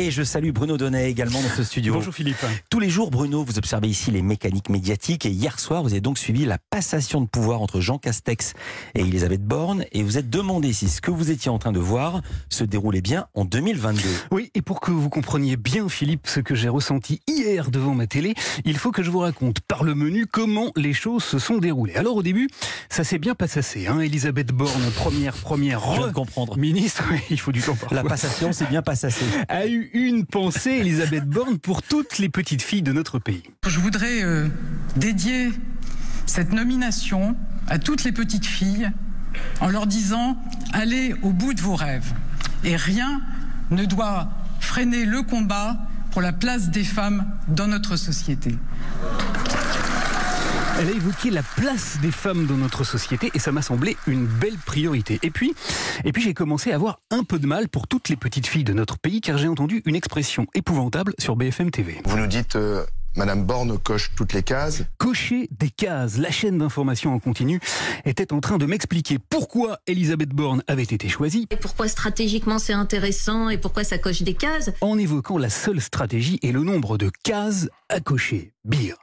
Et je salue Bruno Donnet également dans ce studio. Bonjour Philippe. Tous les jours, Bruno, vous observez ici les mécaniques médiatiques et hier soir, vous avez donc suivi la passation de pouvoir entre Jean Castex et Elisabeth Borne et vous êtes demandé si ce que vous étiez en train de voir se déroulait bien en 2022. Oui, et pour que vous compreniez bien Philippe ce que j'ai ressenti hier devant ma télé, il faut que je vous raconte par le menu comment les choses se sont déroulées. Alors au début, ça s'est bien passé. Hein Elisabeth Borne, première, première Je comprendre. ministre, il faut du temps parfois. La passation s'est bien passée. a eu une pensée, Elisabeth Borne, pour toutes les petites filles de notre pays. Je voudrais euh, dédier cette nomination à toutes les petites filles en leur disant allez au bout de vos rêves. Et rien ne doit freiner le combat pour la place des femmes dans notre société. Elle a évoqué la place des femmes dans notre société et ça m'a semblé une belle priorité. Et puis, et puis j'ai commencé à avoir un peu de mal pour toutes les petites filles de notre pays car j'ai entendu une expression épouvantable sur BFM TV. Vous nous dites, euh, Madame Borne coche toutes les cases. Cocher des cases, la chaîne d'information en continu était en train de m'expliquer pourquoi Elisabeth Borne avait été choisie Et pourquoi stratégiquement c'est intéressant et pourquoi ça coche des cases? En évoquant la seule stratégie et le nombre de cases à cocher. Bire.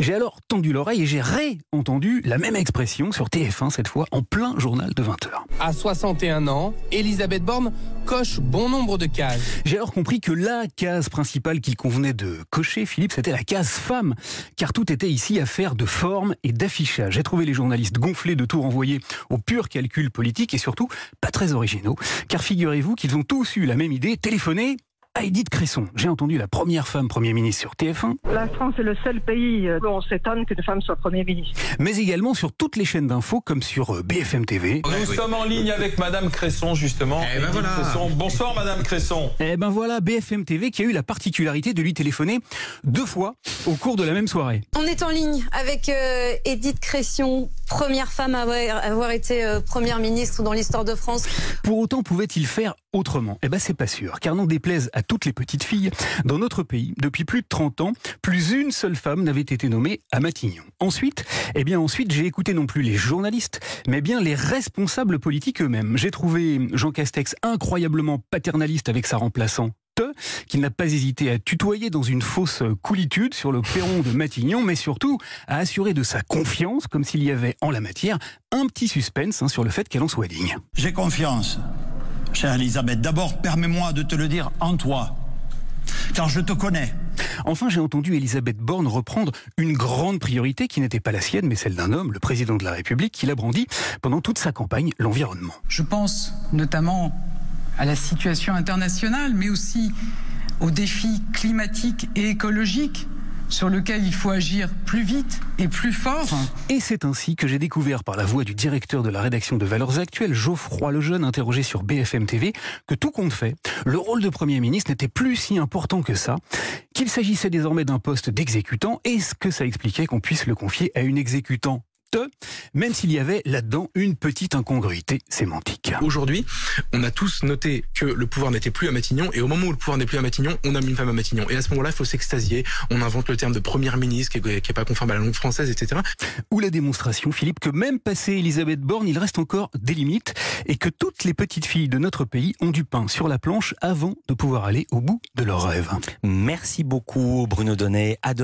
J'ai alors tendu l'oreille et j'ai réentendu la même expression sur TF1 cette fois en plein journal de 20h. À 61 ans, Elisabeth Borne coche bon nombre de cases. J'ai alors compris que la case principale qu'il convenait de cocher, Philippe, c'était la case femme, car tout était ici affaire de forme et d'affichage. J'ai trouvé les journalistes gonflés de tout renvoyer au pur calcul politique et surtout pas très originaux, car figurez-vous qu'ils ont tous eu la même idée, téléphoner Edith Cresson. J'ai entendu la première femme Premier ministre sur TF1, La France est le seul pays euh, où on s'étonne qu'une femme soit Premier ministre. mais également sur toutes les chaînes d'infos comme sur euh, BFM TV. Nous sommes en ligne avec Madame Cresson, justement. Edith Cresson. Bonsoir, Madame Cresson. Eh ben voilà, BFM TV qui a eu la particularité de lui téléphoner deux fois au cours de la même soirée. On est en ligne avec euh, Edith Cresson, première femme à avoir, avoir été euh, première ministre dans l'histoire de France. Pour autant, pouvait-il faire autrement Eh ben, c'est pas sûr. Car n'en déplaise à toutes les petites filles, dans notre pays, depuis plus de 30 ans, plus une seule femme n'avait été nommée à Matignon. Ensuite, eh bien, ensuite, j'ai écouté non plus les journalistes, mais bien les responsables politiques eux-mêmes. J'ai trouvé Jean Castex incroyablement paternaliste avec sa remplaçante qu'il n'a pas hésité à tutoyer dans une fausse coolitude sur le perron de Matignon, mais surtout à assurer de sa confiance, comme s'il y avait en la matière un petit suspense hein, sur le fait qu'elle en soit digne. J'ai confiance, chère Elisabeth. D'abord, permets-moi de te le dire en toi, car je te connais. Enfin, j'ai entendu Elisabeth Borne reprendre une grande priorité qui n'était pas la sienne, mais celle d'un homme, le président de la République, qui l'a brandi pendant toute sa campagne, l'environnement. Je pense notamment à la situation internationale, mais aussi aux défis climatiques et écologiques sur lesquels il faut agir plus vite et plus fort. Et c'est ainsi que j'ai découvert par la voix du directeur de la rédaction de Valeurs Actuelles, Geoffroy Lejeune, interrogé sur BFM TV, que tout compte fait, le rôle de Premier ministre n'était plus si important que ça, qu'il s'agissait désormais d'un poste d'exécutant, et ce que ça expliquait qu'on puisse le confier à une même s'il y avait là-dedans une petite incongruité sémantique. Aujourd'hui, on a tous noté que le pouvoir n'était plus à Matignon, et au moment où le pouvoir n'est plus à Matignon, on a mis une femme à Matignon. Et à ce moment-là, il faut s'extasier. On invente le terme de première ministre qui n'est pas conforme à la langue française, etc. Ou la démonstration, Philippe, que même passé Elisabeth Borne, il reste encore des limites, et que toutes les petites filles de notre pays ont du pain sur la planche avant de pouvoir aller au bout de leurs rêves. Merci beaucoup, Bruno Donnet. À demain.